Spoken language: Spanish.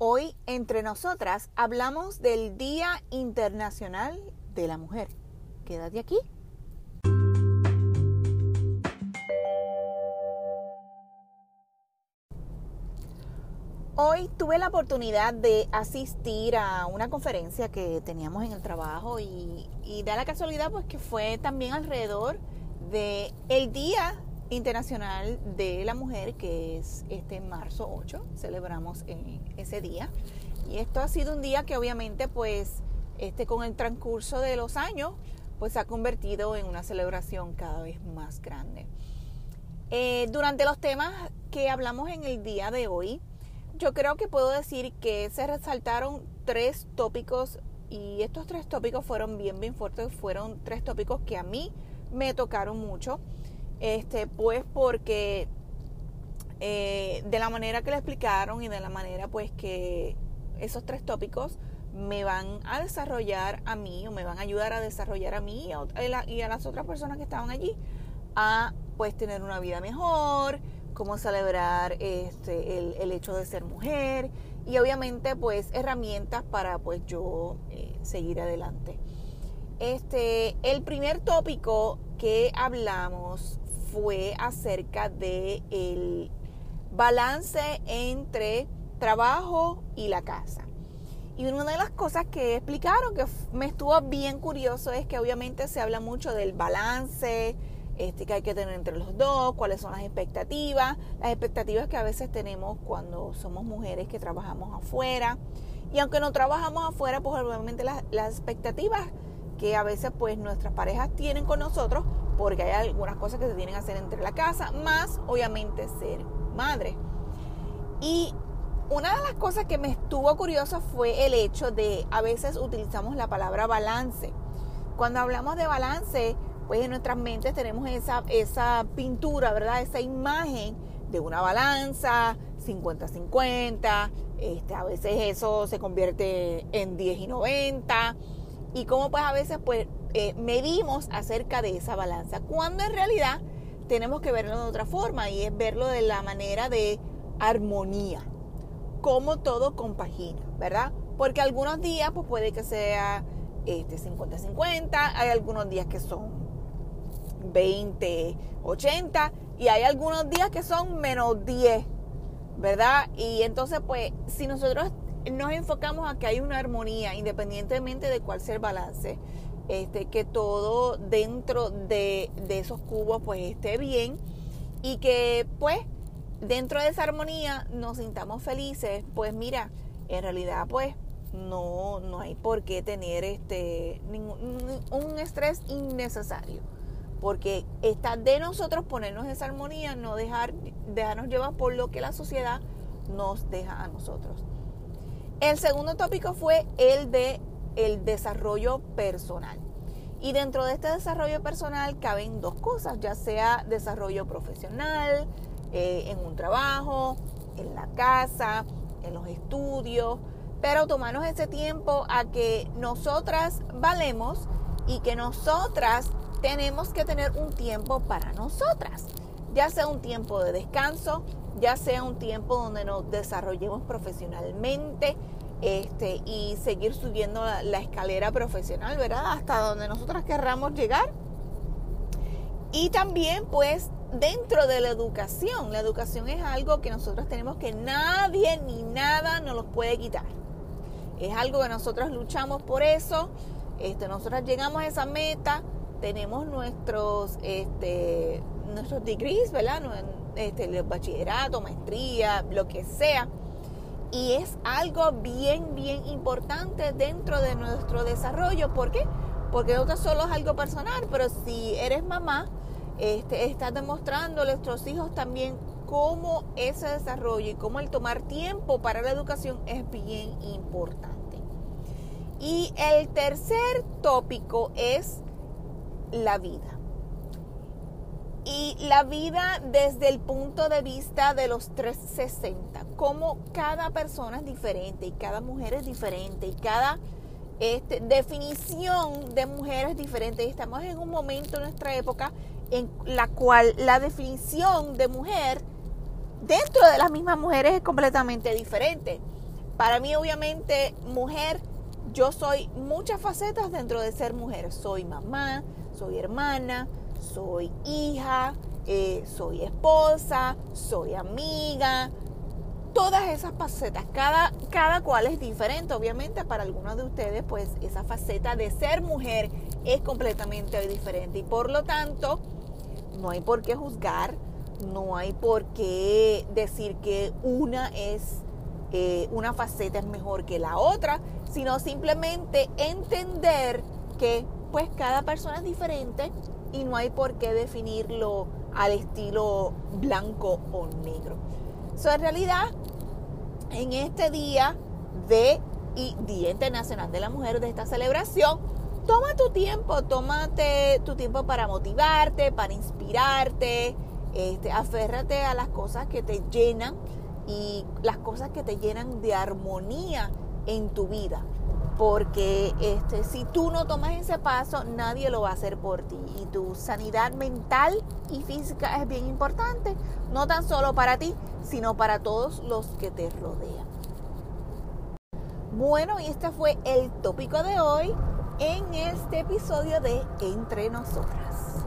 Hoy entre nosotras hablamos del Día Internacional de la Mujer. Quédate aquí. Hoy tuve la oportunidad de asistir a una conferencia que teníamos en el trabajo y, da la casualidad pues que fue también alrededor de el Día Internacional de la Mujer, que es este marzo 8, celebramos ese día. Y esto ha sido un día que obviamente pues este, con el transcurso de los años pues se ha convertido en una celebración cada vez más grande. Eh, durante los temas que hablamos en el día de hoy, yo creo que puedo decir que se resaltaron tres tópicos y estos tres tópicos fueron bien, bien fuertes, fueron tres tópicos que a mí me tocaron mucho este, pues porque eh, de la manera que le explicaron y de la manera pues que esos tres tópicos me van a desarrollar a mí o me van a ayudar a desarrollar a mí y a, las otras personas que estaban allí a pues tener una vida mejor, cómo celebrar este, el, hecho de ser mujer y obviamente pues herramientas para pues yo eh, seguir adelante. Este, el primer tópico que hablamos fue acerca de el balance entre trabajo y la casa. Y una de las cosas que explicaron que me estuvo bien curioso es que obviamente se habla mucho del balance este, que hay que tener entre los dos, cuáles son las expectativas, las expectativas que a veces tenemos cuando somos mujeres que trabajamos afuera. Y aunque no trabajamos afuera, pues obviamente las, las expectativas que a veces pues nuestras parejas tienen con nosotros, porque hay algunas cosas que se tienen que hacer entre la casa, más obviamente ser madre. Y una de las cosas que me estuvo curiosa fue el hecho de a veces utilizamos la palabra balance. Cuando hablamos de balance, pues en nuestras mentes tenemos esa, esa pintura, ¿verdad? Esa imagen de una balanza, 50-50, este, a veces eso se convierte en 10 y 90, y cómo pues a veces pues eh, medimos acerca de esa balanza, cuando en realidad tenemos que verlo de otra forma y es verlo de la manera de armonía, cómo todo compagina, ¿verdad? Porque algunos días pues puede que sea este 50-50, hay algunos días que son 20-80 y hay algunos días que son menos 10, ¿verdad? Y entonces pues si nosotros nos enfocamos a que hay una armonía, independientemente de cuál sea el balance, este, que todo dentro de, esos cubos pues esté bien y que pues dentro de esa armonía nos sintamos felices, pues mira, en realidad pues no, no hay por qué tener este ningún, un estrés innecesario. Porque está de nosotros ponernos esa armonía, no dejar, dejarnos llevar por lo que la sociedad nos deja a nosotros. El segundo tópico fue el de el desarrollo personal. Y dentro de este desarrollo personal caben dos cosas, ya sea desarrollo profesional, eh, en un trabajo, en la casa, en los estudios, pero tomarnos ese tiempo a que nosotras valemos y que nosotras tenemos que tener un tiempo para nosotras, ya sea un tiempo de descanso, ya sea un tiempo donde nos desarrollemos profesionalmente este, y seguir subiendo la, escalera profesional, ¿verdad? Hasta donde nosotras querramos llegar. Y también pues dentro de la educación, la educación es algo que nosotros tenemos que nadie ni nada nos los puede quitar. Es algo que nosotros luchamos por eso, este, nosotras llegamos a esa meta, tenemos nuestros, este, nuestros degrees, ¿verdad? Este, bachillerato, maestría, lo que sea. Y es algo bien, bien importante dentro de nuestro desarrollo. ¿Por qué? Porque no solo es algo personal, pero si eres mamá, este, estás demostrando a nuestros hijos también cómo ese desarrollo y cómo el tomar tiempo para la educación es bien importante. Y el tercer tópico es la vida y la vida desde el punto de vista de los 360, como cada persona es diferente y cada mujer es diferente y cada este, definición de mujer es diferente. Y estamos en un momento en nuestra época en la cual la definición de mujer dentro de las mismas mujeres es completamente diferente. Para mí, obviamente, mujer, yo soy muchas facetas dentro de ser mujer. Soy mamá, soy hermana, soy hija, eh, soy esposa, soy amiga, todas esas facetas, cada, cada cual es diferente, obviamente para algunos de ustedes pues esa faceta de ser mujer es completamente diferente. Y por lo tanto no hay por qué juzgar, no hay por qué decir que una es eh, una faceta es mejor que la otra, sino simplemente entender que pues cada persona es diferente y no hay por qué definirlo al estilo blanco o negro. So, en realidad, en este día de y Día Internacional de la Mujer de esta celebración, toma tu tiempo, tómate tu tiempo para motivarte, para inspirarte, este, aférrate a las cosas que te llenan y las cosas que te llenan de armonía en tu vida. Porque este, si tú no tomas ese paso, nadie lo va a hacer por ti. Y tu sanidad mental y física es bien importante, no tan solo para ti, sino para todos los que te rodean. Bueno, y este fue el tópico de hoy en este episodio de Entre Nosotras.